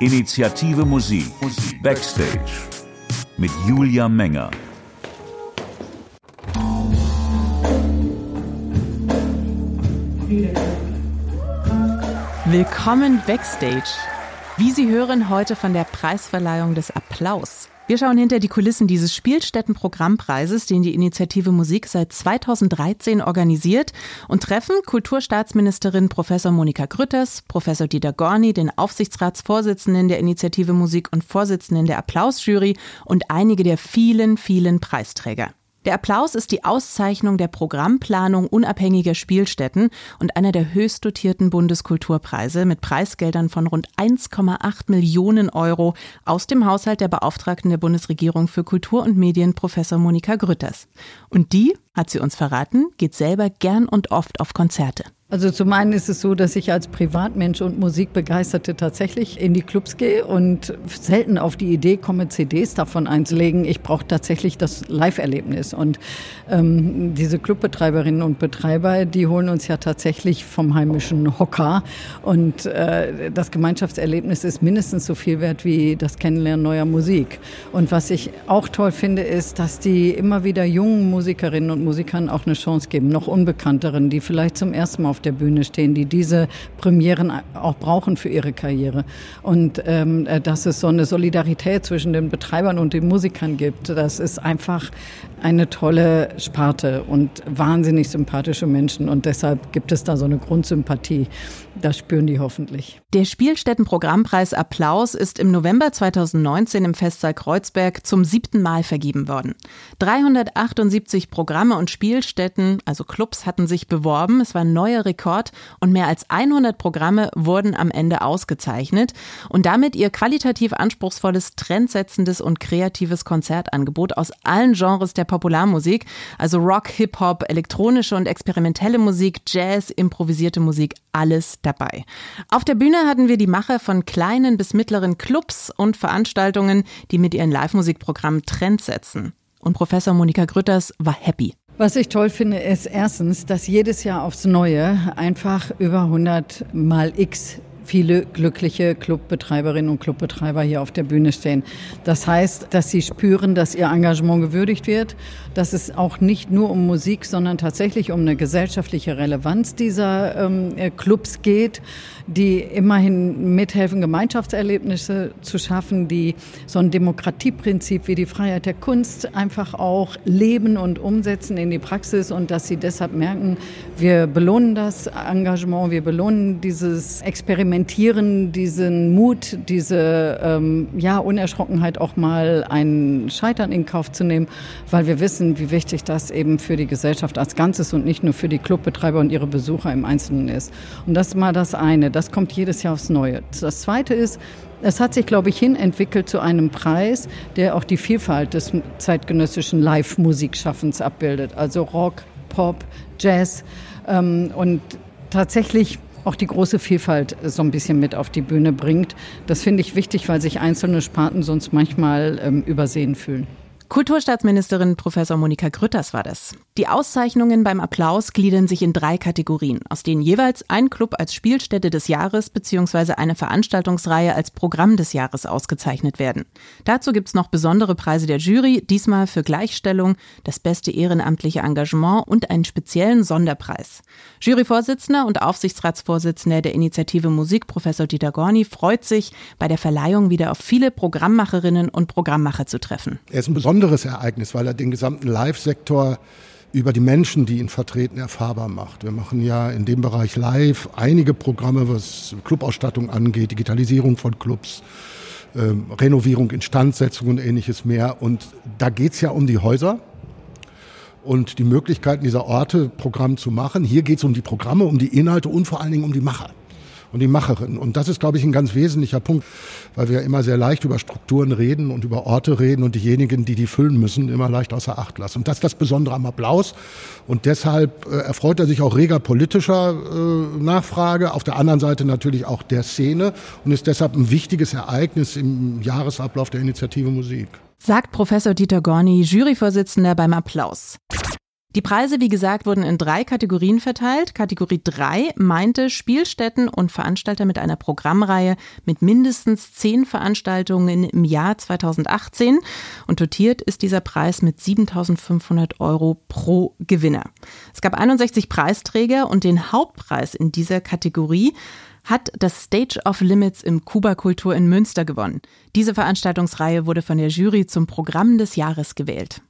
Initiative Musik Backstage mit Julia Menger. Willkommen Backstage. Wie Sie hören, heute von der Preisverleihung des Applaus. Wir schauen hinter die Kulissen dieses Spielstätten-Programmpreises, den die Initiative Musik seit 2013 organisiert und treffen Kulturstaatsministerin Professor Monika Grütters, Professor Dieter Gorni, den Aufsichtsratsvorsitzenden der Initiative Musik und Vorsitzenden der Applausjury und einige der vielen, vielen Preisträger. Der Applaus ist die Auszeichnung der Programmplanung unabhängiger Spielstätten und einer der höchst dotierten Bundeskulturpreise mit Preisgeldern von rund 1,8 Millionen Euro aus dem Haushalt der Beauftragten der Bundesregierung für Kultur und Medien, Professor Monika Grütters. Und die, hat sie uns verraten, geht selber gern und oft auf Konzerte. Also zum einen ist es so, dass ich als Privatmensch und Musikbegeisterte tatsächlich in die Clubs gehe und selten auf die Idee komme, CDs davon einzulegen. Ich brauche tatsächlich das Live-Erlebnis. Und ähm, diese Clubbetreiberinnen und Betreiber, die holen uns ja tatsächlich vom heimischen Hocker. Und äh, das Gemeinschaftserlebnis ist mindestens so viel wert wie das Kennenlernen neuer Musik. Und was ich auch toll finde, ist, dass die immer wieder jungen Musikerinnen und Musikern auch eine Chance geben, noch unbekannteren, die vielleicht zum ersten Mal auf der Bühne stehen, die diese Premieren auch brauchen für ihre Karriere. Und ähm, äh, dass es so eine Solidarität zwischen den Betreibern und den Musikern gibt, das ist einfach eine tolle Sparte und wahnsinnig sympathische Menschen. Und deshalb gibt es da so eine Grundsympathie. Das spüren die hoffentlich. Der Spielstätten-Programmpreis Applaus ist im November 2019 im Festsaal Kreuzberg zum siebten Mal vergeben worden. 378 Programme und Spielstätten, also Clubs, hatten sich beworben. Es war ein neuer Rekord und mehr als 100 Programme wurden am Ende ausgezeichnet und damit ihr qualitativ anspruchsvolles, trendsetzendes und kreatives Konzertangebot aus allen Genres der Popularmusik, also Rock, Hip-Hop, elektronische und experimentelle Musik, Jazz, improvisierte Musik, alles dabei. Auf der Bühne hatten wir die Macher von kleinen bis mittleren Clubs und Veranstaltungen, die mit ihren Live-Musikprogrammen Trends setzen. Und Professor Monika Grütters war happy. Was ich toll finde, ist erstens, dass jedes Jahr aufs Neue einfach über 100 mal X viele glückliche Clubbetreiberinnen und Clubbetreiber hier auf der Bühne stehen. Das heißt, dass sie spüren, dass ihr Engagement gewürdigt wird, dass es auch nicht nur um Musik, sondern tatsächlich um eine gesellschaftliche Relevanz dieser ähm, Clubs geht, die immerhin mithelfen, Gemeinschaftserlebnisse zu schaffen, die so ein Demokratieprinzip wie die Freiheit der Kunst einfach auch leben und umsetzen in die Praxis und dass sie deshalb merken, wir belohnen das Engagement, wir belohnen dieses Experimentieren, diesen Mut, diese ähm, ja, Unerschrockenheit auch mal ein Scheitern in Kauf zu nehmen, weil wir wissen, wie wichtig das eben für die Gesellschaft als Ganzes und nicht nur für die Clubbetreiber und ihre Besucher im Einzelnen ist. Und das ist mal das eine. Das kommt jedes Jahr aufs Neue. Das Zweite ist, es hat sich, glaube ich, hin entwickelt zu einem Preis, der auch die Vielfalt des zeitgenössischen Live-Musikschaffens abbildet. Also Rock, Pop, Jazz ähm, und tatsächlich auch die große Vielfalt so ein bisschen mit auf die Bühne bringt. Das finde ich wichtig, weil sich einzelne Sparten sonst manchmal ähm, übersehen fühlen. Kulturstaatsministerin Professor Monika Grütters war das. Die Auszeichnungen beim Applaus gliedern sich in drei Kategorien, aus denen jeweils ein Club als Spielstätte des Jahres bzw. eine Veranstaltungsreihe als Programm des Jahres ausgezeichnet werden. Dazu gibt's noch besondere Preise der Jury, diesmal für Gleichstellung, das beste ehrenamtliche Engagement und einen speziellen Sonderpreis. Juryvorsitzender und Aufsichtsratsvorsitzender der Initiative Musik, Professor Dieter Gorni, freut sich, bei der Verleihung wieder auf viele Programmmacherinnen und Programmmacher zu treffen. Er besonderes Ereignis, weil er den gesamten Live-Sektor über die Menschen, die ihn vertreten, erfahrbar macht. Wir machen ja in dem Bereich live einige Programme, was Clubausstattung angeht, Digitalisierung von Clubs, ähm, Renovierung, Instandsetzung und ähnliches mehr. Und da geht's ja um die Häuser und die Möglichkeiten dieser Orte, Programm zu machen. Hier geht's um die Programme, um die Inhalte und vor allen Dingen um die Macher und die Macherin. Und das ist, glaube ich, ein ganz wesentlicher Punkt, weil wir immer sehr leicht über Strukturen reden und über Orte reden und diejenigen, die die füllen müssen, immer leicht außer Acht lassen. Und das ist das Besondere am Applaus. Und deshalb äh, erfreut er sich auch reger politischer äh, Nachfrage, auf der anderen Seite natürlich auch der Szene und ist deshalb ein wichtiges Ereignis im Jahresablauf der Initiative Musik. Sagt Professor Dieter Gorni, Juryvorsitzender beim Applaus. Die Preise, wie gesagt, wurden in drei Kategorien verteilt. Kategorie 3 meinte Spielstätten und Veranstalter mit einer Programmreihe mit mindestens zehn Veranstaltungen im Jahr 2018. Und dotiert ist dieser Preis mit 7500 Euro pro Gewinner. Es gab 61 Preisträger und den Hauptpreis in dieser Kategorie hat das Stage of Limits im Kuba Kultur in Münster gewonnen. Diese Veranstaltungsreihe wurde von der Jury zum Programm des Jahres gewählt.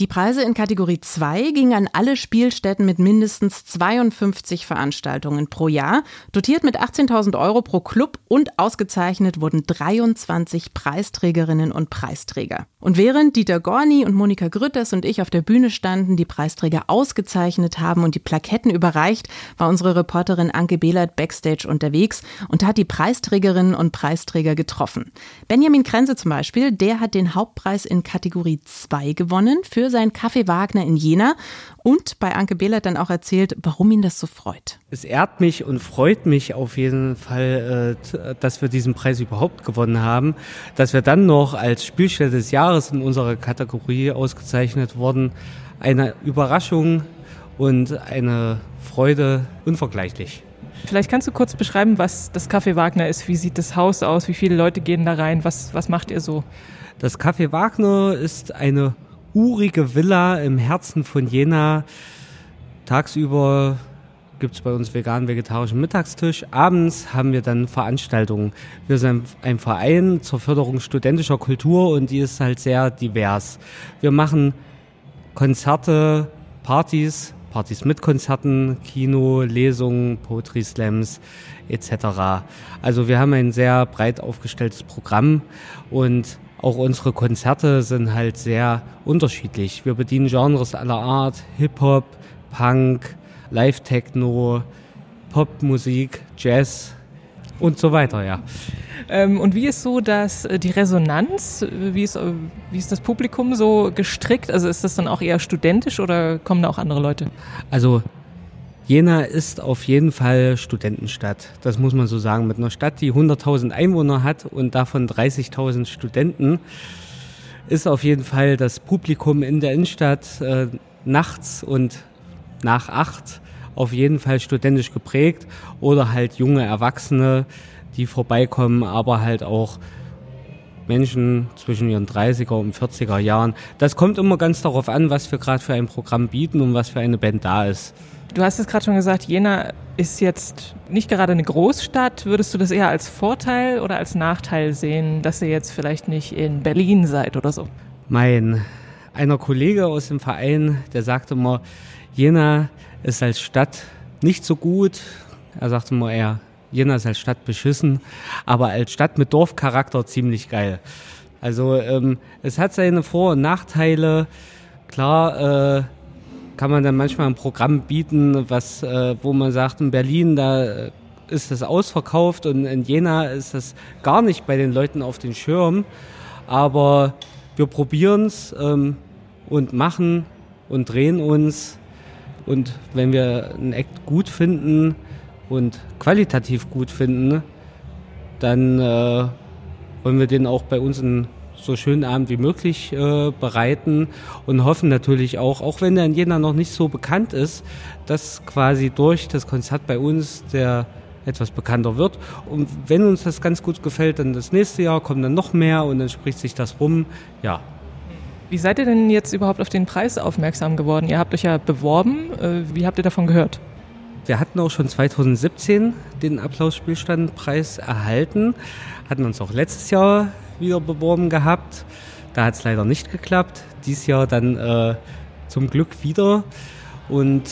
Die Preise in Kategorie 2 gingen an alle Spielstätten mit mindestens 52 Veranstaltungen pro Jahr, dotiert mit 18.000 Euro pro Club und ausgezeichnet wurden 23 Preisträgerinnen und Preisträger. Und während Dieter Gorni und Monika Grütters und ich auf der Bühne standen, die Preisträger ausgezeichnet haben und die Plaketten überreicht, war unsere Reporterin Anke Behlert backstage unterwegs und hat die Preisträgerinnen und Preisträger getroffen. Benjamin Krenze zum Beispiel, der hat den Hauptpreis in Kategorie 2 gewonnen für für sein Café Wagner in Jena und bei Anke Behlert dann auch erzählt, warum ihn das so freut. Es ehrt mich und freut mich auf jeden Fall, äh, dass wir diesen Preis überhaupt gewonnen haben, dass wir dann noch als Spielstätte des Jahres in unserer Kategorie ausgezeichnet wurden. Eine Überraschung und eine Freude unvergleichlich. Vielleicht kannst du kurz beschreiben, was das Café Wagner ist. Wie sieht das Haus aus? Wie viele Leute gehen da rein? Was, was macht ihr so? Das Café Wagner ist eine urige Villa im Herzen von Jena. Tagsüber gibt es bei uns veganen, vegetarischen Mittagstisch. Abends haben wir dann Veranstaltungen. Wir sind ein Verein zur Förderung studentischer Kultur und die ist halt sehr divers. Wir machen Konzerte, Partys, Partys mit Konzerten, Kino, Lesungen, Poetry Slams etc. Also wir haben ein sehr breit aufgestelltes Programm und auch unsere Konzerte sind halt sehr unterschiedlich. Wir bedienen Genres aller Art, Hip-Hop, Punk, Live-Techno, Popmusik, Jazz und so weiter, ja. Ähm, und wie ist so dass äh, die Resonanz? Wie ist, äh, wie ist das Publikum so gestrickt? Also ist das dann auch eher studentisch oder kommen da auch andere Leute? Also Jena ist auf jeden Fall Studentenstadt. Das muss man so sagen. Mit einer Stadt, die 100.000 Einwohner hat und davon 30.000 Studenten, ist auf jeden Fall das Publikum in der Innenstadt äh, nachts und nach acht auf jeden Fall studentisch geprägt oder halt junge Erwachsene, die vorbeikommen, aber halt auch Menschen zwischen ihren 30er und 40er Jahren. Das kommt immer ganz darauf an, was wir gerade für ein Programm bieten und was für eine Band da ist. Du hast es gerade schon gesagt, Jena ist jetzt nicht gerade eine Großstadt. Würdest du das eher als Vorteil oder als Nachteil sehen, dass ihr jetzt vielleicht nicht in Berlin seid oder so? Mein einer Kollege aus dem Verein, der sagte immer, Jena ist als Stadt nicht so gut. Er sagte immer eher, Jena ist als Stadt beschissen, aber als Stadt mit Dorfcharakter ziemlich geil. Also ähm, es hat seine Vor- und Nachteile. Klar, äh, kann man dann manchmal ein Programm bieten, was, äh, wo man sagt, in Berlin, da äh, ist das ausverkauft und in Jena ist das gar nicht bei den Leuten auf den Schirm. Aber wir probieren es ähm, und machen und drehen uns. Und wenn wir ein Act gut finden und qualitativ gut finden, dann äh, wollen wir den auch bei uns in so schönen Abend wie möglich äh, bereiten und hoffen natürlich auch, auch wenn der in Jena noch nicht so bekannt ist, dass quasi durch das Konzert bei uns der etwas bekannter wird. Und wenn uns das ganz gut gefällt, dann das nächste Jahr kommen dann noch mehr und dann spricht sich das rum. Ja. Wie seid ihr denn jetzt überhaupt auf den Preis aufmerksam geworden? Ihr habt euch ja beworben. Äh, wie habt ihr davon gehört? Wir hatten auch schon 2017 den Applausspielstandpreis erhalten, hatten uns auch letztes Jahr wieder beworben gehabt. Da hat es leider nicht geklappt. Dies Jahr dann äh, zum Glück wieder. Und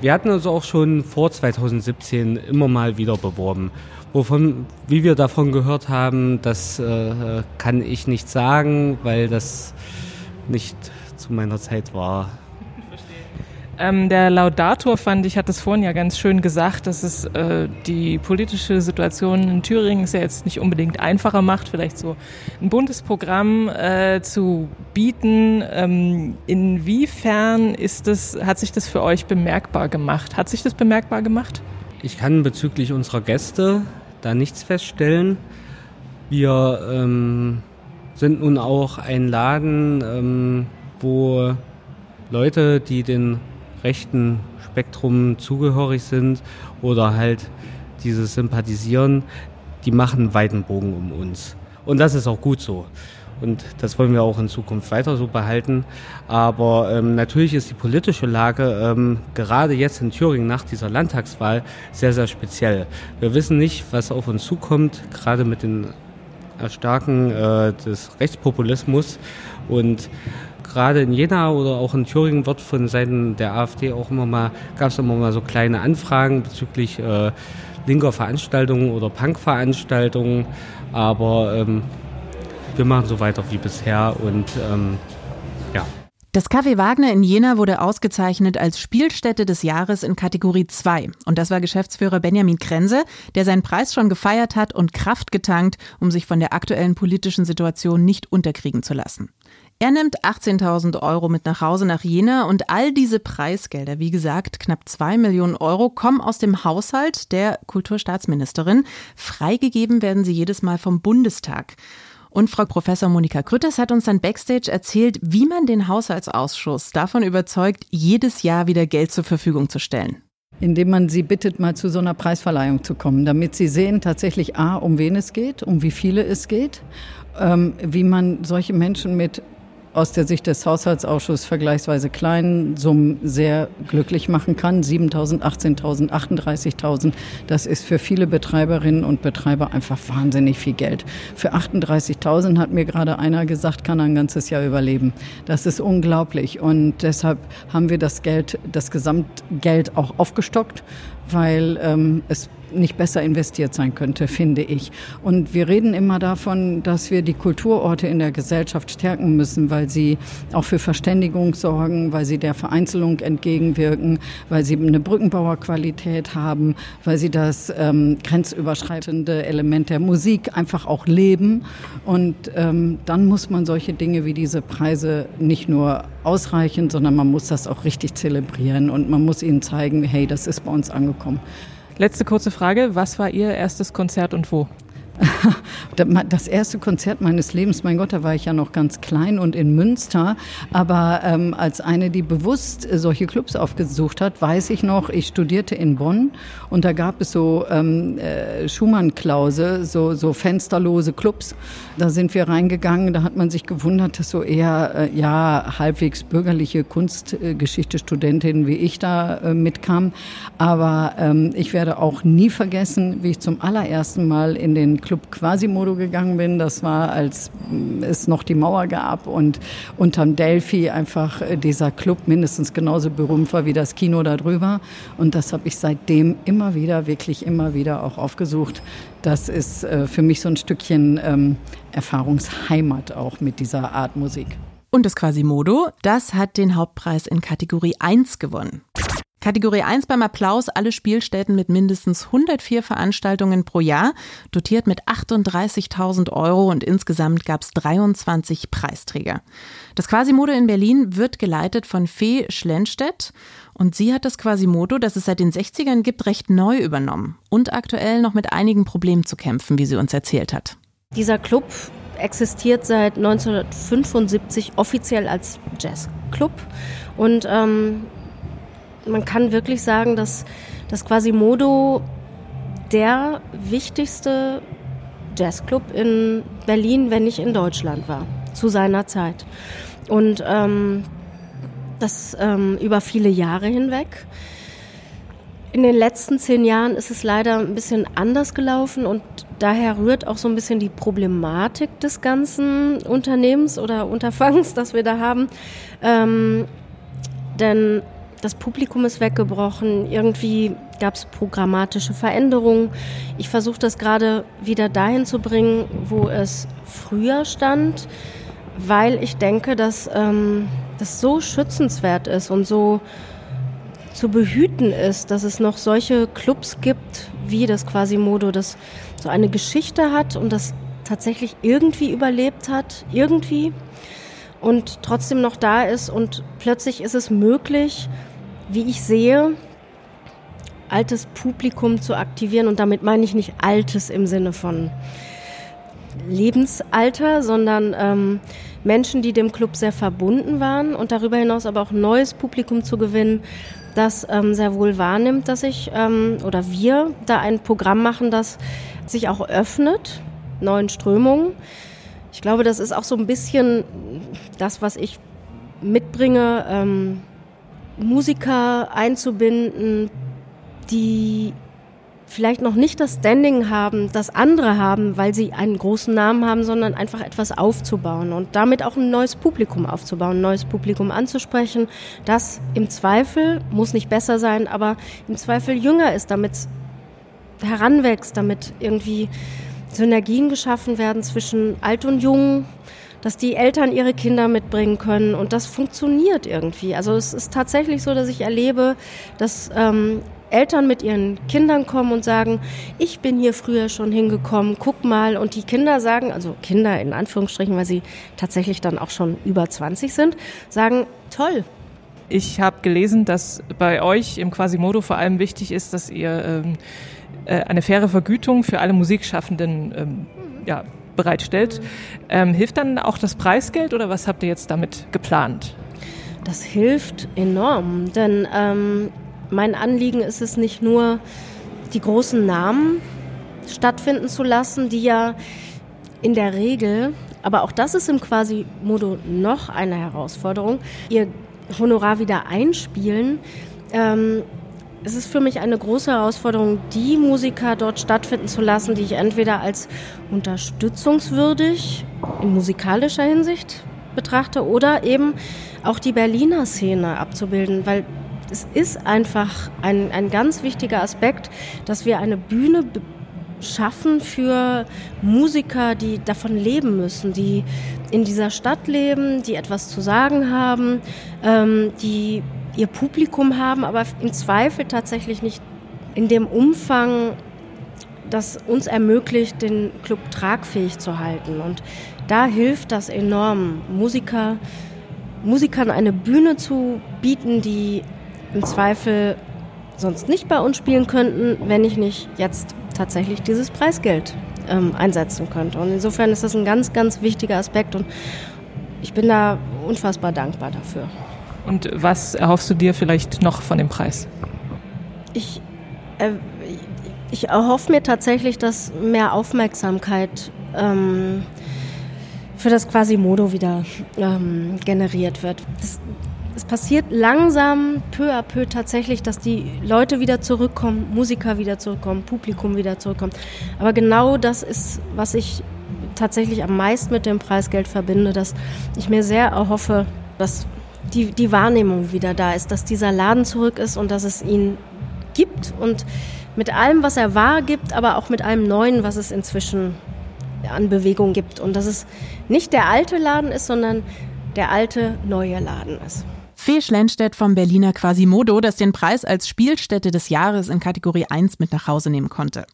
wir hatten also auch schon vor 2017 immer mal wieder beworben. Wovon, wie wir davon gehört haben, das äh, kann ich nicht sagen, weil das nicht zu meiner Zeit war. Ähm, der Laudator, fand ich, hat es vorhin ja ganz schön gesagt, dass es äh, die politische Situation in Thüringen ja jetzt nicht unbedingt einfacher macht, vielleicht so ein buntes Programm äh, zu bieten. Ähm, inwiefern ist das, hat sich das für euch bemerkbar gemacht? Hat sich das bemerkbar gemacht? Ich kann bezüglich unserer Gäste da nichts feststellen. Wir ähm, sind nun auch ein Laden, ähm, wo Leute, die den rechten Spektrum zugehörig sind oder halt dieses Sympathisieren, die machen einen weiten Bogen um uns. Und das ist auch gut so. Und das wollen wir auch in Zukunft weiter so behalten. Aber ähm, natürlich ist die politische Lage ähm, gerade jetzt in Thüringen nach dieser Landtagswahl sehr, sehr speziell. Wir wissen nicht, was auf uns zukommt, gerade mit dem Erstarken äh, des Rechtspopulismus. Und gerade in Jena oder auch in Thüringen wird von Seiten der AfD auch immer mal, gab es immer mal so kleine Anfragen bezüglich äh, linker Veranstaltungen oder Punk-Veranstaltungen. Aber ähm, wir machen so weiter wie bisher und ähm, ja. Das Café Wagner in Jena wurde ausgezeichnet als Spielstätte des Jahres in Kategorie 2. Und das war Geschäftsführer Benjamin Krense, der seinen Preis schon gefeiert hat und Kraft getankt, um sich von der aktuellen politischen Situation nicht unterkriegen zu lassen. Er nimmt 18.000 Euro mit nach Hause nach Jena und all diese Preisgelder, wie gesagt, knapp zwei Millionen Euro, kommen aus dem Haushalt der Kulturstaatsministerin. Freigegeben werden sie jedes Mal vom Bundestag. Und Frau Professor Monika Krütters hat uns dann backstage erzählt, wie man den Haushaltsausschuss davon überzeugt, jedes Jahr wieder Geld zur Verfügung zu stellen. Indem man sie bittet, mal zu so einer Preisverleihung zu kommen, damit sie sehen tatsächlich A, um wen es geht, um wie viele es geht, ähm, wie man solche Menschen mit aus der Sicht des Haushaltsausschusses vergleichsweise kleinen Summen sehr glücklich machen kann. 7.000, 18.000, 38.000, das ist für viele Betreiberinnen und Betreiber einfach wahnsinnig viel Geld. Für 38.000 hat mir gerade einer gesagt, kann ein ganzes Jahr überleben. Das ist unglaublich und deshalb haben wir das Geld, das Gesamtgeld auch aufgestockt, weil ähm, es nicht besser investiert sein könnte, finde ich. Und wir reden immer davon, dass wir die Kulturorte in der Gesellschaft stärken müssen, weil sie auch für Verständigung sorgen, weil sie der Vereinzelung entgegenwirken, weil sie eine Brückenbauerqualität haben, weil sie das ähm, grenzüberschreitende Element der Musik einfach auch leben. Und ähm, dann muss man solche Dinge wie diese Preise nicht nur ausreichen, sondern man muss das auch richtig zelebrieren und man muss ihnen zeigen, hey, das ist bei uns angekommen. Letzte kurze Frage. Was war Ihr erstes Konzert und wo? Das erste Konzert meines Lebens, mein Gott, da war ich ja noch ganz klein und in Münster. Aber ähm, als eine, die bewusst äh, solche Clubs aufgesucht hat, weiß ich noch, ich studierte in Bonn und da gab es so ähm, äh, Schumann-Klause, so, so fensterlose Clubs. Da sind wir reingegangen, da hat man sich gewundert, dass so eher, äh, ja, halbwegs bürgerliche Kunstgeschichte-Studentinnen wie ich da äh, mitkamen. Aber ähm, ich werde auch nie vergessen, wie ich zum allerersten Mal in den Club Quasimodo gegangen bin. Das war, als es noch die Mauer gab und unterm Delphi einfach äh, dieser Club mindestens genauso berühmt war wie das Kino da drüber. Und das habe ich seitdem immer wieder, wirklich immer wieder auch aufgesucht. Das ist äh, für mich so ein Stückchen ähm, Erfahrungsheimat auch mit dieser Art Musik. Und das Quasimodo, das hat den Hauptpreis in Kategorie 1 gewonnen. Kategorie 1 beim Applaus alle Spielstätten mit mindestens 104 Veranstaltungen pro Jahr, dotiert mit 38.000 Euro und insgesamt gab es 23 Preisträger. Das Quasimodo in Berlin wird geleitet von Fee Schlenstedt und sie hat das Quasimodo, das es seit den 60ern gibt, recht neu übernommen und aktuell noch mit einigen Problemen zu kämpfen, wie sie uns erzählt hat. Dieser Club existiert seit 1975 offiziell als Jazzclub und ähm, man kann wirklich sagen, dass das Quasimodo der wichtigste Jazzclub in Berlin, wenn nicht in Deutschland war, zu seiner Zeit. Und ähm, das ähm, über viele Jahre hinweg. In den letzten zehn Jahren ist es leider ein bisschen anders gelaufen und daher rührt auch so ein bisschen die Problematik des ganzen Unternehmens oder Unterfangs, das wir da haben. Ähm, denn das Publikum ist weggebrochen, irgendwie gab es programmatische Veränderungen. Ich versuche das gerade wieder dahin zu bringen, wo es früher stand, weil ich denke, dass ähm, das so schützenswert ist und so zu behüten ist, dass es noch solche Clubs gibt, wie das Quasimodo, das so eine Geschichte hat und das tatsächlich irgendwie überlebt hat, irgendwie und trotzdem noch da ist und plötzlich ist es möglich, wie ich sehe, altes Publikum zu aktivieren. Und damit meine ich nicht altes im Sinne von Lebensalter, sondern ähm, Menschen, die dem Club sehr verbunden waren und darüber hinaus aber auch neues Publikum zu gewinnen, das ähm, sehr wohl wahrnimmt, dass ich ähm, oder wir da ein Programm machen, das sich auch öffnet, neuen Strömungen. Ich glaube, das ist auch so ein bisschen das, was ich mitbringe, ähm, Musiker einzubinden, die vielleicht noch nicht das Standing haben, das andere haben, weil sie einen großen Namen haben, sondern einfach etwas aufzubauen und damit auch ein neues Publikum aufzubauen, ein neues Publikum anzusprechen, das im Zweifel, muss nicht besser sein, aber im Zweifel jünger ist, damit heranwächst, damit irgendwie Synergien geschaffen werden zwischen alt und jung, dass die Eltern ihre Kinder mitbringen können und das funktioniert irgendwie. Also es ist tatsächlich so, dass ich erlebe, dass ähm, Eltern mit ihren Kindern kommen und sagen, ich bin hier früher schon hingekommen, guck mal. Und die Kinder sagen, also Kinder in Anführungsstrichen, weil sie tatsächlich dann auch schon über 20 sind, sagen, toll. Ich habe gelesen, dass bei euch im Quasimodo vor allem wichtig ist, dass ihr ähm, äh, eine faire Vergütung für alle Musikschaffenden ähm, ja, bereitstellt. Ähm, hilft dann auch das Preisgeld oder was habt ihr jetzt damit geplant? Das hilft enorm, denn ähm, mein Anliegen ist es nicht nur, die großen Namen stattfinden zu lassen, die ja in der Regel, aber auch das ist im Quasi-Modo noch eine Herausforderung, ihr Honorar wieder einspielen. Ähm, es ist für mich eine große Herausforderung, die Musiker dort stattfinden zu lassen, die ich entweder als unterstützungswürdig in musikalischer Hinsicht betrachte oder eben auch die Berliner Szene abzubilden, weil es ist einfach ein, ein ganz wichtiger Aspekt, dass wir eine Bühne schaffen für Musiker, die davon leben müssen, die in dieser Stadt leben, die etwas zu sagen haben, ähm, die ihr Publikum haben, aber im Zweifel tatsächlich nicht in dem Umfang, das uns ermöglicht, den Club tragfähig zu halten. Und da hilft das enorm, Musiker, Musikern eine Bühne zu bieten, die im Zweifel sonst nicht bei uns spielen könnten, wenn ich nicht jetzt tatsächlich dieses Preisgeld ähm, einsetzen könnte. Und insofern ist das ein ganz, ganz wichtiger Aspekt und ich bin da unfassbar dankbar dafür. Und was erhoffst du dir vielleicht noch von dem Preis? Ich, äh, ich erhoffe mir tatsächlich, dass mehr Aufmerksamkeit ähm, für das Quasimodo wieder ähm, generiert wird. Das, es passiert langsam, peu à peu tatsächlich, dass die Leute wieder zurückkommen, Musiker wieder zurückkommen, Publikum wieder zurückkommt. Aber genau das ist, was ich tatsächlich am meisten mit dem Preisgeld verbinde, dass ich mir sehr erhoffe, dass die, die Wahrnehmung wieder da ist, dass dieser Laden zurück ist und dass es ihn gibt und mit allem, was er war, gibt, aber auch mit allem Neuen, was es inzwischen an Bewegung gibt. Und dass es nicht der alte Laden ist, sondern der alte neue Laden ist. Fee Schlenstedt vom Berliner Quasimodo, das den Preis als Spielstätte des Jahres in Kategorie 1 mit nach Hause nehmen konnte.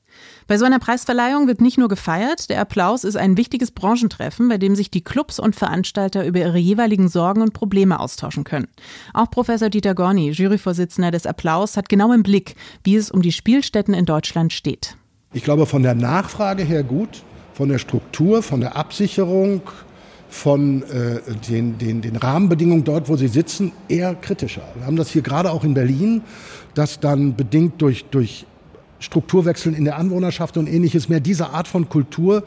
Bei so einer Preisverleihung wird nicht nur gefeiert, der Applaus ist ein wichtiges Branchentreffen, bei dem sich die Clubs und Veranstalter über ihre jeweiligen Sorgen und Probleme austauschen können. Auch Professor Dieter Gorni, Juryvorsitzender des Applaus, hat genau im Blick, wie es um die Spielstätten in Deutschland steht. Ich glaube, von der Nachfrage her gut, von der Struktur, von der Absicherung, von äh, den, den, den Rahmenbedingungen dort, wo sie sitzen, eher kritischer. Wir haben das hier gerade auch in Berlin, dass dann bedingt durch, durch Strukturwechseln in der Anwohnerschaft und ähnliches mehr diese Art von Kultur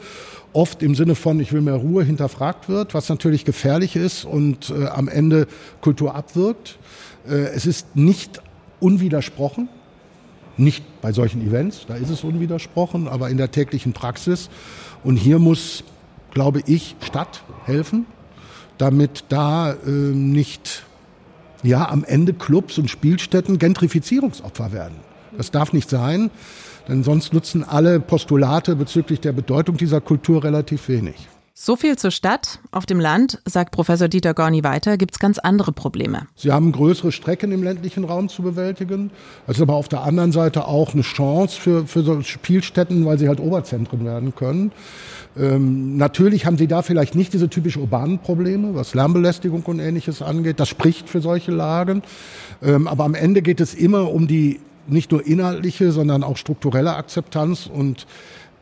oft im Sinne von ich will mehr Ruhe hinterfragt wird, was natürlich gefährlich ist und äh, am Ende Kultur abwirkt. Äh, es ist nicht unwidersprochen, nicht bei solchen Events, da ist es unwidersprochen, aber in der täglichen Praxis. Und hier muss glaube ich, Stadt helfen, damit da äh, nicht ja, am Ende Clubs und Spielstätten Gentrifizierungsopfer werden. Das darf nicht sein, denn sonst nutzen alle Postulate bezüglich der Bedeutung dieser Kultur relativ wenig. So viel zur Stadt. Auf dem Land, sagt Professor Dieter Gorni weiter, gibt es ganz andere Probleme. Sie haben größere Strecken im ländlichen Raum zu bewältigen. Das ist aber auf der anderen Seite auch eine Chance für, für so Spielstätten, weil sie halt Oberzentren werden können. Ähm, natürlich haben sie da vielleicht nicht diese typisch urbanen Probleme, was Lärmbelästigung und ähnliches angeht. Das spricht für solche Lagen. Ähm, aber am Ende geht es immer um die nicht nur inhaltliche, sondern auch strukturelle Akzeptanz und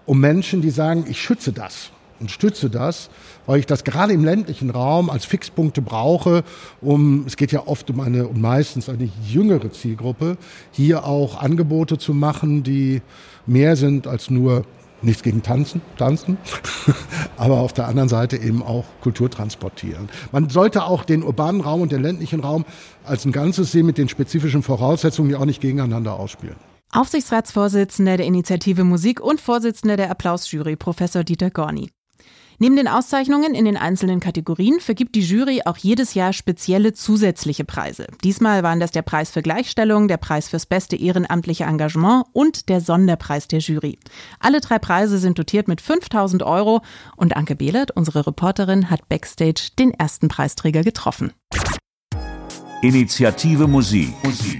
um Menschen, die sagen, ich schütze das und stütze das, weil ich das gerade im ländlichen Raum als Fixpunkte brauche, um, es geht ja oft um eine und meistens eine jüngere Zielgruppe, hier auch Angebote zu machen, die mehr sind als nur nichts gegen Tanzen, Tanzen, aber auf der anderen Seite eben auch Kultur transportieren. Man sollte auch den urbanen Raum und den ländlichen Raum als ein Ganzes sehen mit den spezifischen Voraussetzungen, die auch nicht gegeneinander ausspielen. Aufsichtsratsvorsitzender der Initiative Musik und Vorsitzender der Applausjury, Professor Dieter Gorni. Neben den Auszeichnungen in den einzelnen Kategorien vergibt die Jury auch jedes Jahr spezielle zusätzliche Preise. Diesmal waren das der Preis für Gleichstellung, der Preis fürs beste ehrenamtliche Engagement und der Sonderpreis der Jury. Alle drei Preise sind dotiert mit 5000 Euro und Anke Behlert, unsere Reporterin, hat backstage den ersten Preisträger getroffen. Initiative Musik.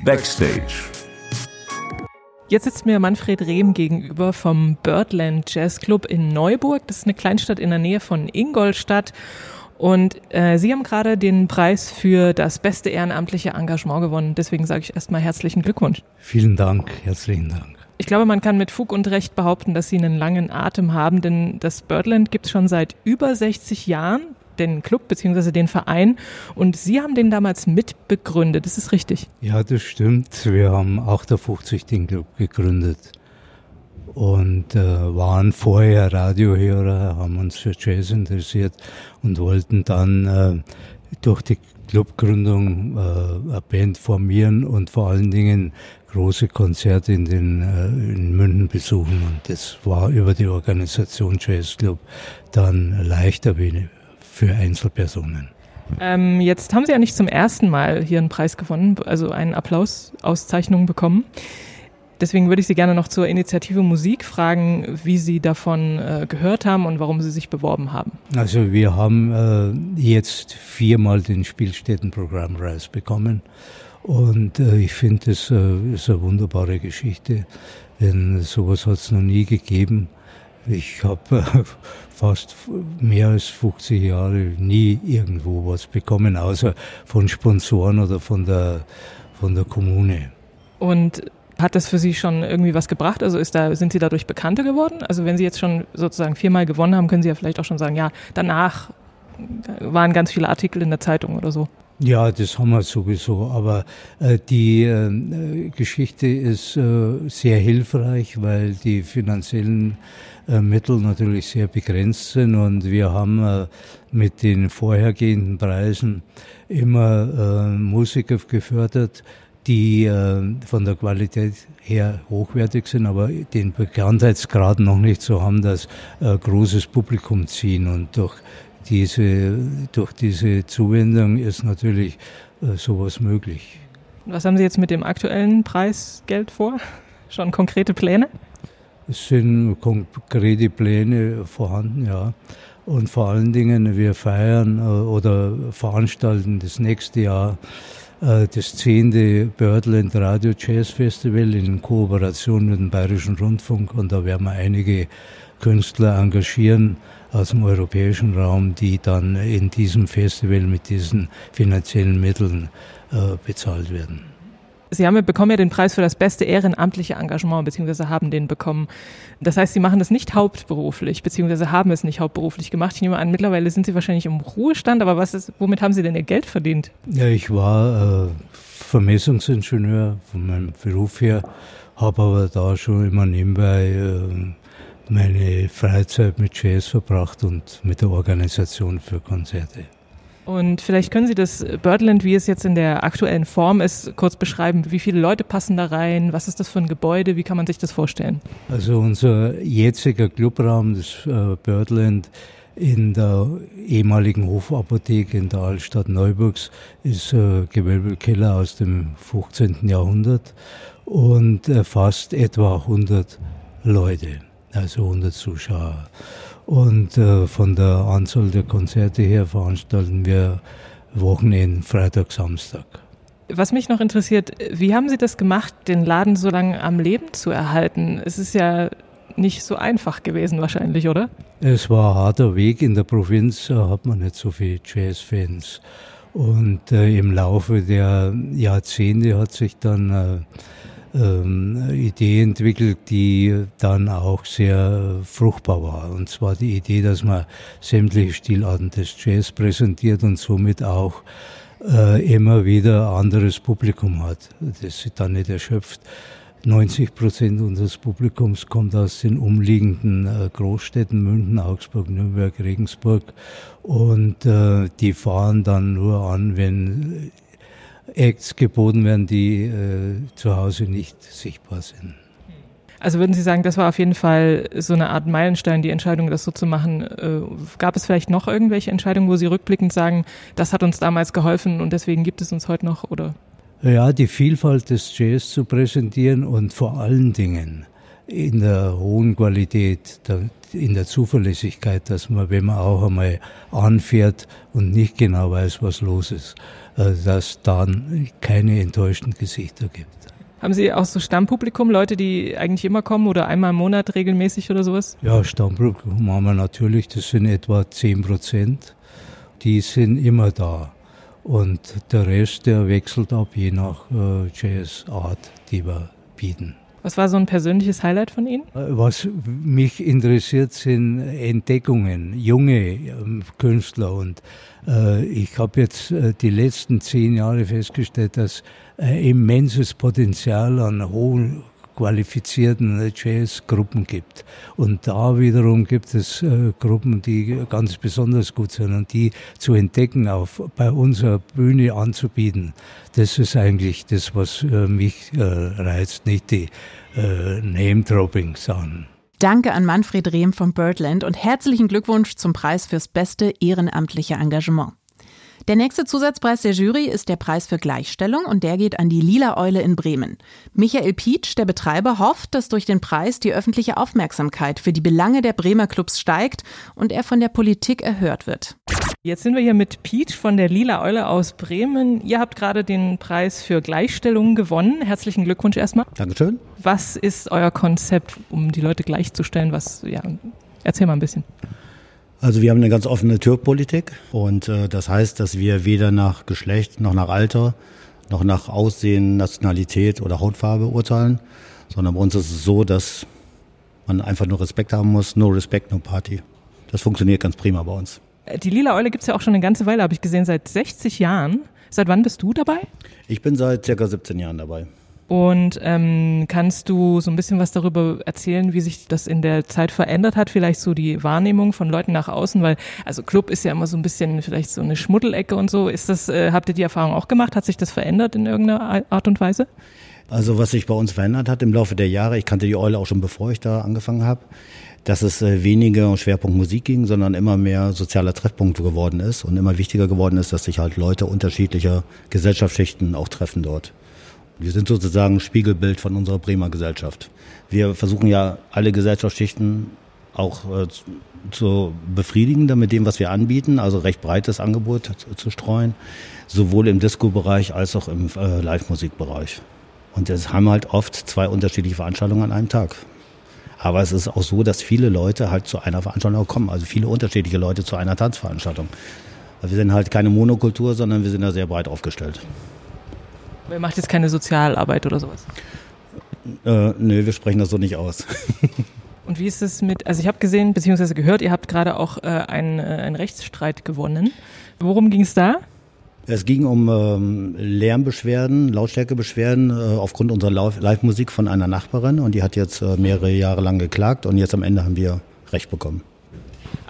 Backstage. Jetzt sitzt mir Manfred Rehm gegenüber vom Birdland Jazz Club in Neuburg. Das ist eine Kleinstadt in der Nähe von Ingolstadt. Und äh, Sie haben gerade den Preis für das beste ehrenamtliche Engagement gewonnen. Deswegen sage ich erstmal herzlichen Glückwunsch. Vielen Dank, herzlichen Dank. Ich glaube, man kann mit Fug und Recht behaupten, dass Sie einen langen Atem haben, denn das Birdland gibt es schon seit über 60 Jahren den Club bzw. den Verein und Sie haben den damals mitbegründet, ist es richtig? Ja, das stimmt. Wir haben 58 den Club gegründet und äh, waren vorher Radiohörer, haben uns für Jazz interessiert und wollten dann äh, durch die Clubgründung äh, eine Band formieren und vor allen Dingen große Konzerte in, den, äh, in München besuchen. Und das war über die Organisation Jazz Club dann leichter wie für Einzelpersonen. Ähm, jetzt haben Sie ja nicht zum ersten Mal hier einen Preis gewonnen, also eine Applausauszeichnung bekommen. Deswegen würde ich Sie gerne noch zur Initiative Musik fragen, wie Sie davon äh, gehört haben und warum Sie sich beworben haben. Also wir haben äh, jetzt viermal den Spielstättenprogrammpreis bekommen und äh, ich finde, das äh, ist eine wunderbare Geschichte, denn sowas hat es noch nie gegeben. Ich habe fast mehr als 50 Jahre nie irgendwo was bekommen, außer von Sponsoren oder von der, von der Kommune. Und hat das für Sie schon irgendwie was gebracht? Also ist da, sind Sie dadurch bekannter geworden? Also wenn Sie jetzt schon sozusagen viermal gewonnen haben, können Sie ja vielleicht auch schon sagen, ja, danach waren ganz viele Artikel in der Zeitung oder so. Ja, das haben wir sowieso. Aber äh, die äh, Geschichte ist äh, sehr hilfreich, weil die finanziellen äh, Mittel natürlich sehr begrenzt sind und wir haben äh, mit den vorhergehenden Preisen immer äh, Musiker gefördert, die von der Qualität her hochwertig sind, aber den Bekanntheitsgrad noch nicht so haben, dass großes Publikum ziehen und durch diese, durch diese Zuwendung ist natürlich sowas möglich. Was haben Sie jetzt mit dem aktuellen Preisgeld vor? Schon konkrete Pläne? Es sind konkrete Pläne vorhanden, ja. Und vor allen Dingen, wir feiern äh, oder veranstalten das nächste Jahr äh, das zehnte Birdland Radio Jazz Festival in Kooperation mit dem Bayerischen Rundfunk. Und da werden wir einige Künstler engagieren aus dem europäischen Raum, die dann in diesem Festival mit diesen finanziellen Mitteln äh, bezahlt werden. Sie haben, bekommen ja den Preis für das beste ehrenamtliche Engagement, beziehungsweise haben den bekommen. Das heißt, Sie machen das nicht hauptberuflich, beziehungsweise haben es nicht hauptberuflich gemacht. Ich nehme an, mittlerweile sind Sie wahrscheinlich im Ruhestand, aber was ist, womit haben Sie denn Ihr Geld verdient? Ja, ich war äh, Vermessungsingenieur von meinem Beruf her, habe aber da schon immer nebenbei äh, meine Freizeit mit Jazz verbracht und mit der Organisation für Konzerte. Und vielleicht können Sie das Birdland, wie es jetzt in der aktuellen Form ist, kurz beschreiben. Wie viele Leute passen da rein? Was ist das für ein Gebäude? Wie kann man sich das vorstellen? Also unser jetziger Clubraum, das äh, Birdland in der ehemaligen Hofapotheke in der Altstadt Neuburgs, ist ein Gewölbekeller aus dem 15. Jahrhundert und erfasst etwa 100 Leute, also 100 Zuschauer. Und äh, von der Anzahl der Konzerte her veranstalten wir Wochenenden, Freitag, Samstag. Was mich noch interessiert, wie haben Sie das gemacht, den Laden so lange am Leben zu erhalten? Es ist ja nicht so einfach gewesen wahrscheinlich, oder? Es war ein harter Weg. In der Provinz äh, hat man nicht so viele Jazzfans. Und äh, im Laufe der Jahrzehnte hat sich dann äh, ähm, Idee entwickelt, die dann auch sehr fruchtbar war. Und zwar die Idee, dass man sämtliche Stilarten des Jazz präsentiert und somit auch äh, immer wieder anderes Publikum hat. Das ist dann nicht erschöpft. 90 Prozent unseres Publikums kommt aus den umliegenden äh, Großstädten München, Augsburg, Nürnberg, Regensburg und äh, die fahren dann nur an, wenn Acts geboten werden, die äh, zu Hause nicht sichtbar sind. Also würden Sie sagen, das war auf jeden Fall so eine Art Meilenstein, die Entscheidung, das so zu machen. Äh, gab es vielleicht noch irgendwelche Entscheidungen, wo Sie rückblickend sagen, das hat uns damals geholfen und deswegen gibt es uns heute noch, oder? Ja, die Vielfalt des Jazz zu präsentieren und vor allen Dingen in der hohen Qualität, in der Zuverlässigkeit, dass man, wenn man auch einmal anfährt und nicht genau weiß, was los ist, dass dann keine enttäuschten Gesichter gibt. Haben Sie auch so Stammpublikum, Leute, die eigentlich immer kommen oder einmal im Monat regelmäßig oder sowas? Ja, Stammpublikum haben wir natürlich, das sind etwa 10 Prozent. Die sind immer da. Und der Rest, der wechselt ab, je nach äh, Jazzart, die wir bieten. Was war so ein persönliches Highlight von Ihnen? Was mich interessiert, sind Entdeckungen, junge ähm, Künstler. Und äh, ich habe jetzt äh, die letzten zehn Jahre festgestellt, dass äh, immenses Potenzial an hohen qualifizierten Jazzgruppen gibt. Und da wiederum gibt es äh, Gruppen, die ganz besonders gut sind und die zu entdecken, auf, bei unserer Bühne anzubieten. Das ist eigentlich das, was äh, mich äh, reizt, nicht die äh, Name-Dropping-Sachen. Danke an Manfred Rehm vom Birdland und herzlichen Glückwunsch zum Preis fürs beste ehrenamtliche Engagement. Der nächste Zusatzpreis der Jury ist der Preis für Gleichstellung und der geht an die Lila Eule in Bremen. Michael Pietsch, der Betreiber, hofft, dass durch den Preis die öffentliche Aufmerksamkeit für die Belange der Bremer Clubs steigt und er von der Politik erhört wird. Jetzt sind wir hier mit Pietsch von der Lila Eule aus Bremen. Ihr habt gerade den Preis für Gleichstellung gewonnen. Herzlichen Glückwunsch erstmal. Dankeschön. Was ist euer Konzept, um die Leute gleichzustellen? Was, ja, erzähl mal ein bisschen. Also wir haben eine ganz offene Türpolitik und äh, das heißt, dass wir weder nach Geschlecht noch nach Alter noch nach Aussehen, Nationalität oder Hautfarbe urteilen, sondern bei uns ist es so, dass man einfach nur Respekt haben muss, no respect, no party. Das funktioniert ganz prima bei uns. Die Lila Eule gibt's ja auch schon eine ganze Weile, habe ich gesehen, seit 60 Jahren. Seit wann bist du dabei? Ich bin seit circa 17 Jahren dabei. Und ähm, kannst du so ein bisschen was darüber erzählen, wie sich das in der Zeit verändert hat? Vielleicht so die Wahrnehmung von Leuten nach außen, weil also Club ist ja immer so ein bisschen vielleicht so eine Schmuddelecke und so. Ist das, äh, habt ihr die Erfahrung auch gemacht? Hat sich das verändert in irgendeiner Art und Weise? Also was sich bei uns verändert hat im Laufe der Jahre, ich kannte die Eule auch schon bevor ich da angefangen habe, dass es äh, weniger um Schwerpunkt Musik ging, sondern immer mehr sozialer Treffpunkt geworden ist und immer wichtiger geworden ist, dass sich halt Leute unterschiedlicher Gesellschaftsschichten auch treffen dort. Wir sind sozusagen Spiegelbild von unserer Bremer Gesellschaft. Wir versuchen ja alle Gesellschaftsschichten auch äh, zu befriedigen mit dem, was wir anbieten, also recht breites Angebot zu, zu streuen, sowohl im Disco-Bereich als auch im äh, Live-Musikbereich. Und jetzt haben halt oft zwei unterschiedliche Veranstaltungen an einem Tag. Aber es ist auch so, dass viele Leute halt zu einer Veranstaltung kommen, also viele unterschiedliche Leute zu einer Tanzveranstaltung. Wir sind halt keine Monokultur, sondern wir sind da sehr breit aufgestellt. Ihr macht jetzt keine Sozialarbeit oder sowas? Äh, nö, wir sprechen das so nicht aus. Und wie ist es mit, also ich habe gesehen, beziehungsweise gehört, ihr habt gerade auch äh, einen, äh, einen Rechtsstreit gewonnen. Worum ging es da? Es ging um ähm, Lärmbeschwerden, Lautstärkebeschwerden äh, aufgrund unserer Live-Musik von einer Nachbarin und die hat jetzt äh, mehrere Jahre lang geklagt und jetzt am Ende haben wir Recht bekommen.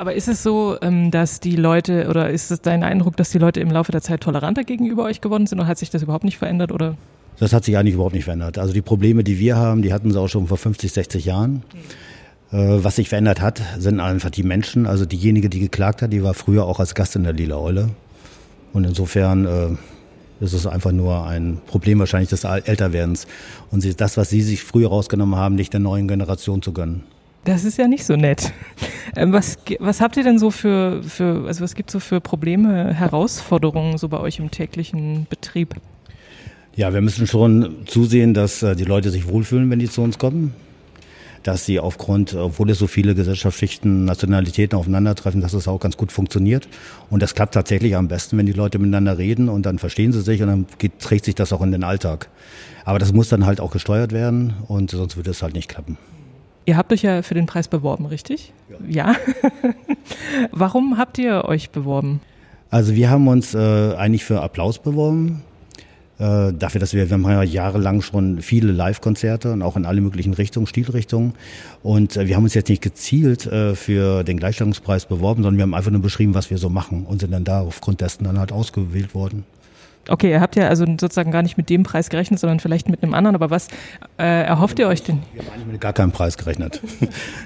Aber ist es so, ähm, dass die Leute oder ist es dein Eindruck, dass die Leute im Laufe der Zeit toleranter gegenüber euch geworden sind oder hat sich das überhaupt nicht verändert oder? Das hat sich eigentlich überhaupt nicht verändert. Also die Probleme, die wir haben, die hatten sie auch schon vor 50, 60 Jahren. Mhm. Was sich verändert hat, sind einfach die Menschen. Also diejenige, die geklagt hat, die war früher auch als Gast in der Lila Eule. Und insofern äh, ist es einfach nur ein Problem wahrscheinlich des Älterwerdens. Und sie, das, was sie sich früher rausgenommen haben, nicht der neuen Generation zu gönnen. Das ist ja nicht so nett. Ähm, was, was habt ihr denn so für, für, also was gibt so für Probleme, Herausforderungen so bei euch im täglichen Betrieb? Ja, wir müssen schon zusehen, dass äh, die Leute sich wohlfühlen, wenn die zu uns kommen. dass sie aufgrund, obwohl es so viele Gesellschaftsschichten, Nationalitäten aufeinandertreffen, dass es auch ganz gut funktioniert. Und das klappt tatsächlich am besten, wenn die Leute miteinander reden und dann verstehen sie sich und dann geht, trägt sich das auch in den Alltag. Aber das muss dann halt auch gesteuert werden und sonst würde es halt nicht klappen. Ihr habt euch ja für den Preis beworben, richtig? Ja. ja. Warum habt ihr euch beworben? Also wir haben uns äh, eigentlich für Applaus beworben. Äh, dafür, dass wir, wir haben ja jahrelang schon viele Live-Konzerte und auch in alle möglichen Richtungen, Stilrichtungen. Und äh, wir haben uns jetzt nicht gezielt äh, für den Gleichstellungspreis beworben, sondern wir haben einfach nur beschrieben, was wir so machen und sind dann da aufgrund dessen dann halt ausgewählt worden. Okay, ihr habt ja also sozusagen gar nicht mit dem Preis gerechnet, sondern vielleicht mit einem anderen. Aber was äh, erhofft ihr euch denn? Wir haben eigentlich mit gar keinem Preis gerechnet.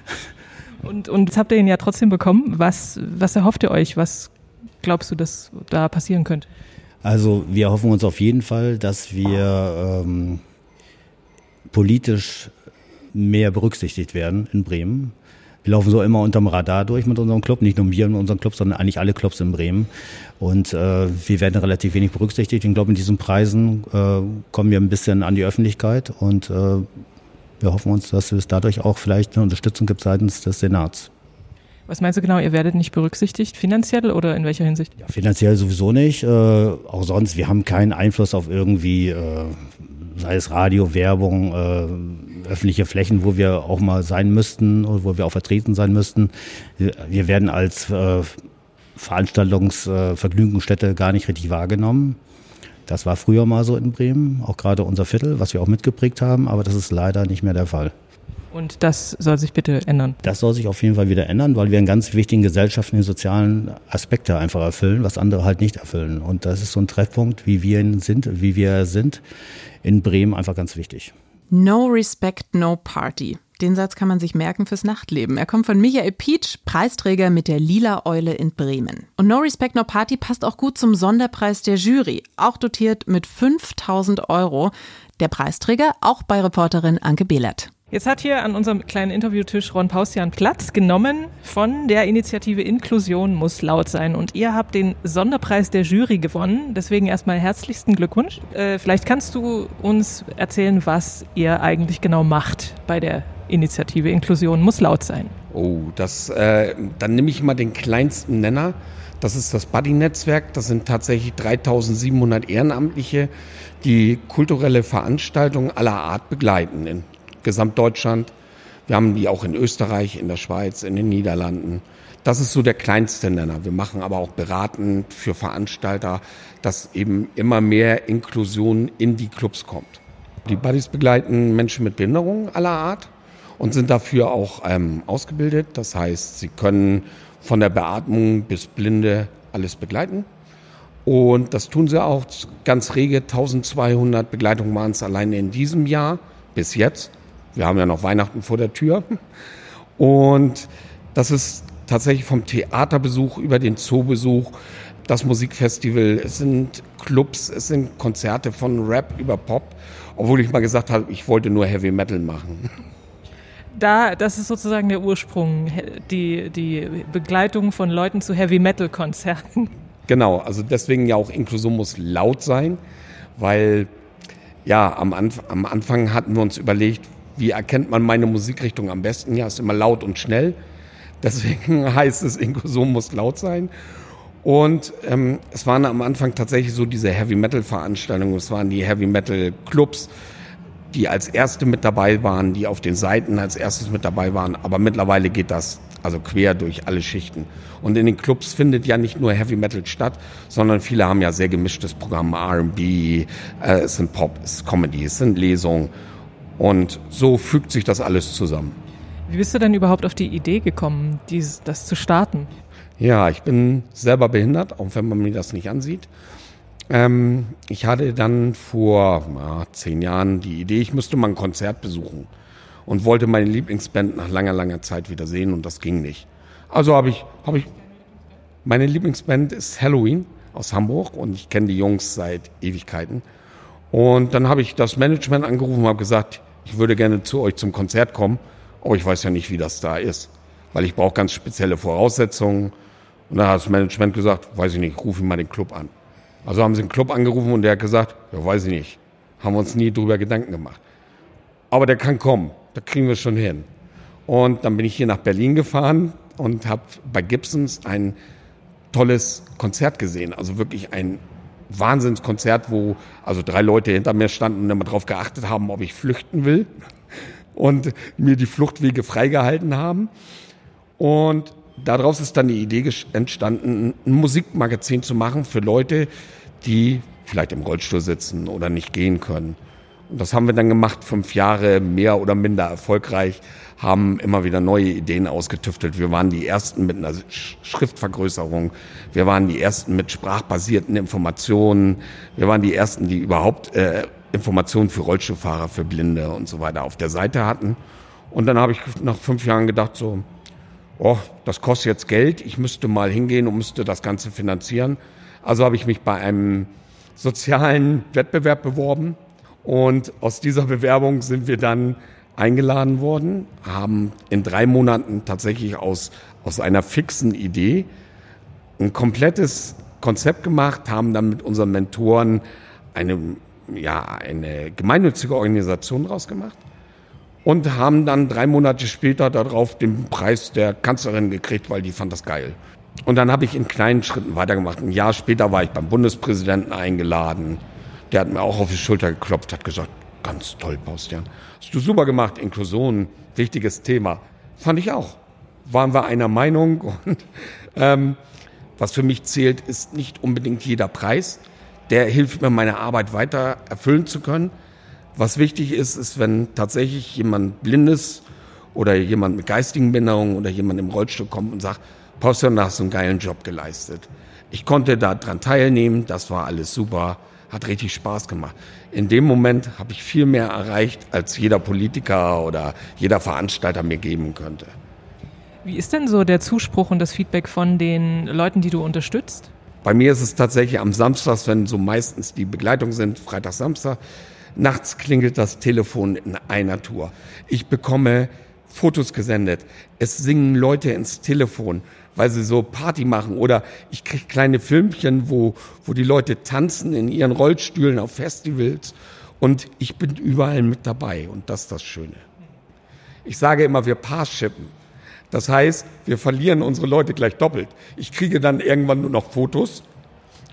und, und jetzt habt ihr ihn ja trotzdem bekommen. Was, was erhofft ihr euch? Was glaubst du, dass da passieren könnte? Also wir hoffen uns auf jeden Fall, dass wir ähm, politisch mehr berücksichtigt werden in Bremen. Wir laufen so immer unterm Radar durch mit unserem Club, nicht nur wir in unserem Club, sondern eigentlich alle Clubs in Bremen. Und äh, wir werden relativ wenig berücksichtigt. Ich glaube, in diesen Preisen äh, kommen wir ein bisschen an die Öffentlichkeit und äh, wir hoffen uns, dass es dadurch auch vielleicht eine Unterstützung gibt seitens des Senats. Was meinst du genau, ihr werdet nicht berücksichtigt, finanziell oder in welcher Hinsicht? Ja, finanziell sowieso nicht. Äh, auch sonst, wir haben keinen Einfluss auf irgendwie, äh, sei es Radio, Werbung, äh, öffentliche Flächen, wo wir auch mal sein müssten oder wo wir auch vertreten sein müssten. Wir werden als äh, Veranstaltungsvergnügungsstätte äh, gar nicht richtig wahrgenommen. Das war früher mal so in Bremen, auch gerade unser Viertel, was wir auch mitgeprägt haben, aber das ist leider nicht mehr der Fall. Und das soll sich bitte ändern? Das soll sich auf jeden Fall wieder ändern, weil wir einen ganz wichtigen gesellschaftlichen, sozialen Aspekte einfach erfüllen, was andere halt nicht erfüllen. Und das ist so ein Treffpunkt, wie wir sind, wie wir sind, in Bremen einfach ganz wichtig. No respect, no party. Den Satz kann man sich merken fürs Nachtleben. Er kommt von Michael Pietsch, Preisträger mit der Lila Eule in Bremen. Und No Respect No Party passt auch gut zum Sonderpreis der Jury, auch dotiert mit 5000 Euro. Der Preisträger auch bei Reporterin Anke Behlert. Jetzt hat hier an unserem kleinen Interviewtisch Ron Paustian Platz genommen von der Initiative Inklusion muss laut sein. Und ihr habt den Sonderpreis der Jury gewonnen. Deswegen erstmal herzlichsten Glückwunsch. Äh, vielleicht kannst du uns erzählen, was ihr eigentlich genau macht bei der Initiative Inklusion muss laut sein. Oh, das, äh, dann nehme ich mal den kleinsten Nenner. Das ist das Buddy-Netzwerk. Das sind tatsächlich 3700 Ehrenamtliche, die kulturelle Veranstaltungen aller Art begleiten Gesamtdeutschland. Wir haben die auch in Österreich, in der Schweiz, in den Niederlanden. Das ist so der kleinste Nenner. Wir machen aber auch beratend für Veranstalter, dass eben immer mehr Inklusion in die Clubs kommt. Die Buddies begleiten Menschen mit Behinderungen aller Art und sind dafür auch ähm, ausgebildet. Das heißt, sie können von der Beatmung bis Blinde alles begleiten. Und das tun sie auch ganz rege. 1200 Begleitungen waren es alleine in diesem Jahr bis jetzt. Wir haben ja noch Weihnachten vor der Tür. Und das ist tatsächlich vom Theaterbesuch über den Zoobesuch, das Musikfestival, es sind Clubs, es sind Konzerte von Rap über Pop, obwohl ich mal gesagt habe, ich wollte nur Heavy Metal machen. Da, das ist sozusagen der Ursprung, die, die Begleitung von Leuten zu Heavy Metal Konzerten. Genau, also deswegen ja auch Inklusion muss laut sein, weil ja, am, Anf am Anfang hatten wir uns überlegt, wie erkennt man meine Musikrichtung am besten? Ja, ist immer laut und schnell. Deswegen heißt es, Inklusion muss laut sein. Und ähm, es waren am Anfang tatsächlich so diese Heavy Metal Veranstaltungen, es waren die Heavy Metal Clubs, die als erste mit dabei waren, die auf den Seiten als erstes mit dabei waren. Aber mittlerweile geht das also quer durch alle Schichten. Und in den Clubs findet ja nicht nur Heavy Metal statt, sondern viele haben ja sehr gemischtes Programm, R&B, äh, es sind Pop, es ist Comedy, es sind Lesungen. Und so fügt sich das alles zusammen. Wie bist du denn überhaupt auf die Idee gekommen, dies, das zu starten? Ja, ich bin selber behindert, auch wenn man mir das nicht ansieht. Ähm, ich hatte dann vor ja, zehn Jahren die Idee, ich müsste mal ein Konzert besuchen und wollte meine Lieblingsband nach langer, langer Zeit wieder sehen und das ging nicht. Also habe ich, habe ich, meine Lieblingsband ist Halloween aus Hamburg und ich kenne die Jungs seit Ewigkeiten. Und dann habe ich das Management angerufen und habe gesagt, ich würde gerne zu euch zum Konzert kommen, aber ich weiß ja nicht, wie das da ist, weil ich brauche ganz spezielle Voraussetzungen. Und dann hat das Management gesagt, weiß ich nicht, ruf ihn mal den Club an. Also haben sie den Club angerufen und der hat gesagt, ja, weiß ich nicht, haben wir uns nie drüber Gedanken gemacht. Aber der kann kommen, da kriegen wir schon hin. Und dann bin ich hier nach Berlin gefahren und habe bei Gibsons ein tolles Konzert gesehen. Also wirklich ein Wahnsinnskonzert, wo also drei Leute hinter mir standen und immer darauf geachtet haben, ob ich flüchten will und mir die Fluchtwege freigehalten haben. Und daraus ist dann die Idee entstanden, ein Musikmagazin zu machen für Leute, die vielleicht im Rollstuhl sitzen oder nicht gehen können. Und das haben wir dann gemacht, fünf Jahre mehr oder minder erfolgreich, haben immer wieder neue Ideen ausgetüftelt. Wir waren die Ersten mit einer Schriftvergrößerung. Wir waren die Ersten mit sprachbasierten Informationen. Wir waren die Ersten, die überhaupt äh, Informationen für Rollstuhlfahrer, für Blinde und so weiter auf der Seite hatten. Und dann habe ich nach fünf Jahren gedacht, so, oh, das kostet jetzt Geld. Ich müsste mal hingehen und müsste das Ganze finanzieren. Also habe ich mich bei einem sozialen Wettbewerb beworben. Und aus dieser Bewerbung sind wir dann eingeladen worden, haben in drei Monaten tatsächlich aus, aus einer fixen Idee ein komplettes Konzept gemacht, haben dann mit unseren Mentoren eine, ja, eine gemeinnützige Organisation draus gemacht und haben dann drei Monate später darauf den Preis der Kanzlerin gekriegt, weil die fand das geil. Und dann habe ich in kleinen Schritten weitergemacht. Ein Jahr später war ich beim Bundespräsidenten eingeladen. Der hat mir auch auf die Schulter geklopft, hat gesagt, ganz toll, Bastian. Hast du super gemacht, Inklusion, wichtiges Thema. Fand ich auch. Waren wir einer Meinung. Und ähm, was für mich zählt, ist nicht unbedingt jeder Preis. Der hilft mir, meine Arbeit weiter erfüllen zu können. Was wichtig ist, ist, wenn tatsächlich jemand Blindes oder jemand mit geistigen Behinderungen oder jemand im Rollstuhl kommt und sagt, Paustian, hast du einen geilen Job geleistet. Ich konnte daran teilnehmen, das war alles super, hat richtig Spaß gemacht. In dem Moment habe ich viel mehr erreicht, als jeder Politiker oder jeder Veranstalter mir geben könnte. Wie ist denn so der Zuspruch und das Feedback von den Leuten, die du unterstützt? Bei mir ist es tatsächlich am Samstag, wenn so meistens die Begleitung sind, Freitag, Samstag, nachts klingelt das Telefon in einer Tour. Ich bekomme Fotos gesendet. Es singen Leute ins Telefon weil sie so Party machen. Oder ich kriege kleine Filmchen, wo, wo die Leute tanzen in ihren Rollstühlen auf Festivals. Und ich bin überall mit dabei. Und das ist das Schöne. Ich sage immer, wir Paarshippen. Das heißt, wir verlieren unsere Leute gleich doppelt. Ich kriege dann irgendwann nur noch Fotos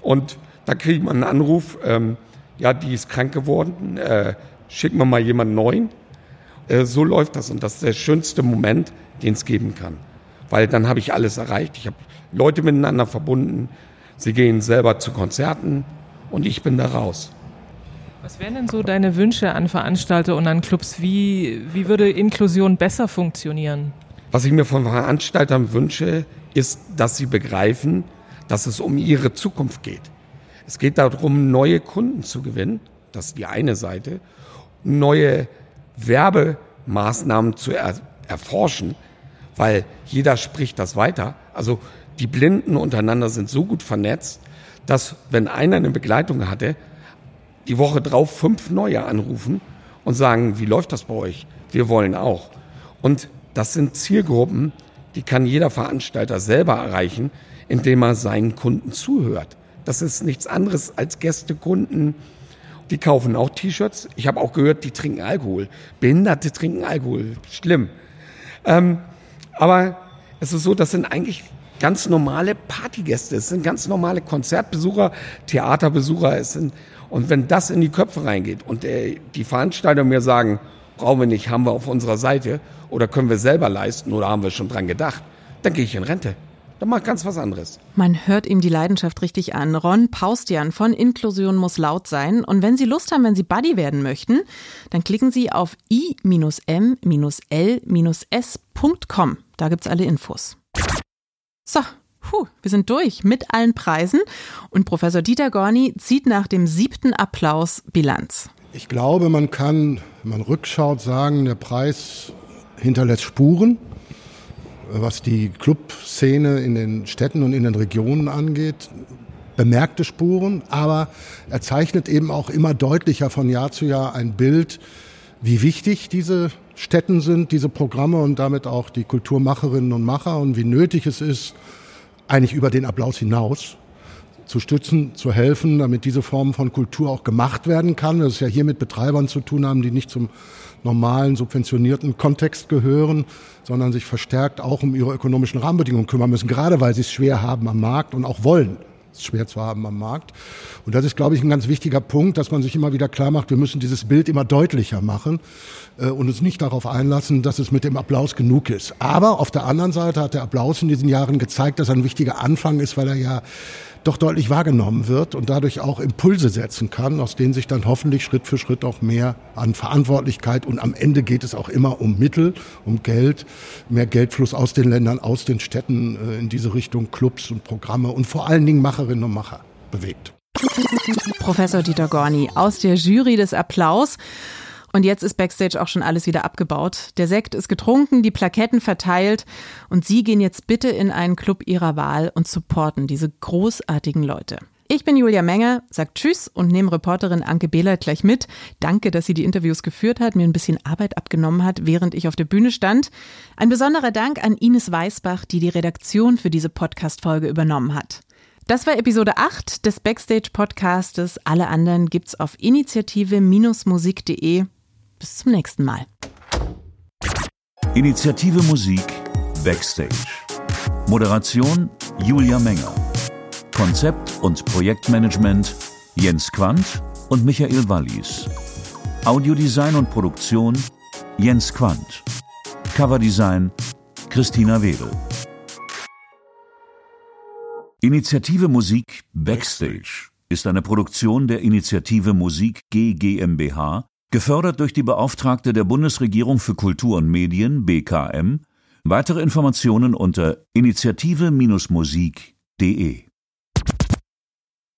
und da kriegt man einen Anruf, ähm, ja, die ist krank geworden, äh, schicken wir mal jemanden neuen. Äh, so läuft das und das ist der schönste Moment, den es geben kann weil dann habe ich alles erreicht. Ich habe Leute miteinander verbunden. Sie gehen selber zu Konzerten und ich bin da raus. Was wären denn so deine Wünsche an Veranstalter und an Clubs? Wie, wie würde Inklusion besser funktionieren? Was ich mir von Veranstaltern wünsche, ist, dass sie begreifen, dass es um ihre Zukunft geht. Es geht darum, neue Kunden zu gewinnen. Das ist die eine Seite. Neue Werbemaßnahmen zu er erforschen, weil jeder spricht das weiter. Also die Blinden untereinander sind so gut vernetzt, dass wenn einer eine Begleitung hatte, die Woche drauf fünf neue anrufen und sagen, wie läuft das bei euch? Wir wollen auch. Und das sind Zielgruppen, die kann jeder Veranstalter selber erreichen, indem er seinen Kunden zuhört. Das ist nichts anderes als Gästekunden, die kaufen auch T-Shirts. Ich habe auch gehört, die trinken Alkohol. Behinderte trinken Alkohol. Schlimm. Ähm, aber es ist so, das sind eigentlich ganz normale Partygäste, es sind ganz normale Konzertbesucher, Theaterbesucher. Es sind, und wenn das in die Köpfe reingeht und der, die Veranstalter mir sagen, brauchen wir nicht, haben wir auf unserer Seite oder können wir selber leisten oder haben wir schon dran gedacht, dann gehe ich in Rente. Dann mach ganz was anderes. Man hört ihm die Leidenschaft richtig an. Ron Paustian von Inklusion muss laut sein. Und wenn Sie Lust haben, wenn Sie Buddy werden möchten, dann klicken Sie auf i-m-l-s.com. Da gibt's alle Infos. So, puh, wir sind durch mit allen Preisen. Und Professor Dieter Gorni zieht nach dem siebten Applaus Bilanz. Ich glaube, man kann, wenn man rückschaut, sagen, der Preis hinterlässt Spuren was die Clubszene in den Städten und in den Regionen angeht, bemerkte Spuren, aber er zeichnet eben auch immer deutlicher von Jahr zu Jahr ein Bild, wie wichtig diese Städten sind, diese Programme und damit auch die Kulturmacherinnen und Macher und wie nötig es ist, eigentlich über den Applaus hinaus, zu stützen, zu helfen, damit diese Form von Kultur auch gemacht werden kann. Das ist ja hier mit Betreibern zu tun haben, die nicht zum normalen, subventionierten Kontext gehören, sondern sich verstärkt auch um ihre ökonomischen Rahmenbedingungen kümmern müssen, gerade weil sie es schwer haben am Markt und auch wollen es schwer zu haben am Markt. Und das ist, glaube ich, ein ganz wichtiger Punkt, dass man sich immer wieder klar macht, wir müssen dieses Bild immer deutlicher machen äh, und uns nicht darauf einlassen, dass es mit dem Applaus genug ist. Aber auf der anderen Seite hat der Applaus in diesen Jahren gezeigt, dass er ein wichtiger Anfang ist, weil er ja doch deutlich wahrgenommen wird und dadurch auch Impulse setzen kann, aus denen sich dann hoffentlich Schritt für Schritt auch mehr an Verantwortlichkeit und am Ende geht es auch immer um Mittel, um Geld, mehr Geldfluss aus den Ländern, aus den Städten äh, in diese Richtung Clubs und Programme und vor allen Dingen Macherinnen und Macher bewegt. Professor Dieter Gorni aus der Jury des Applaus. Und jetzt ist Backstage auch schon alles wieder abgebaut. Der Sekt ist getrunken, die Plaketten verteilt und Sie gehen jetzt bitte in einen Club Ihrer Wahl und supporten diese großartigen Leute. Ich bin Julia Menger, sagt Tschüss und nehme Reporterin Anke Behlert gleich mit. Danke, dass sie die Interviews geführt hat, mir ein bisschen Arbeit abgenommen hat, während ich auf der Bühne stand. Ein besonderer Dank an Ines Weißbach, die die Redaktion für diese Podcast-Folge übernommen hat. Das war Episode 8 des Backstage Podcastes. Alle anderen gibt's auf initiative-musik.de. Bis zum nächsten Mal. Initiative Musik Backstage. Moderation Julia Menger. Konzept und Projektmanagement Jens Quandt und Michael Wallis. Audiodesign und Produktion Jens Quandt. Coverdesign Christina Wedel. Initiative Musik Backstage ist eine Produktion der Initiative Musik G GmbH Gefördert durch die Beauftragte der Bundesregierung für Kultur und Medien BKM. Weitere Informationen unter initiative-musik.de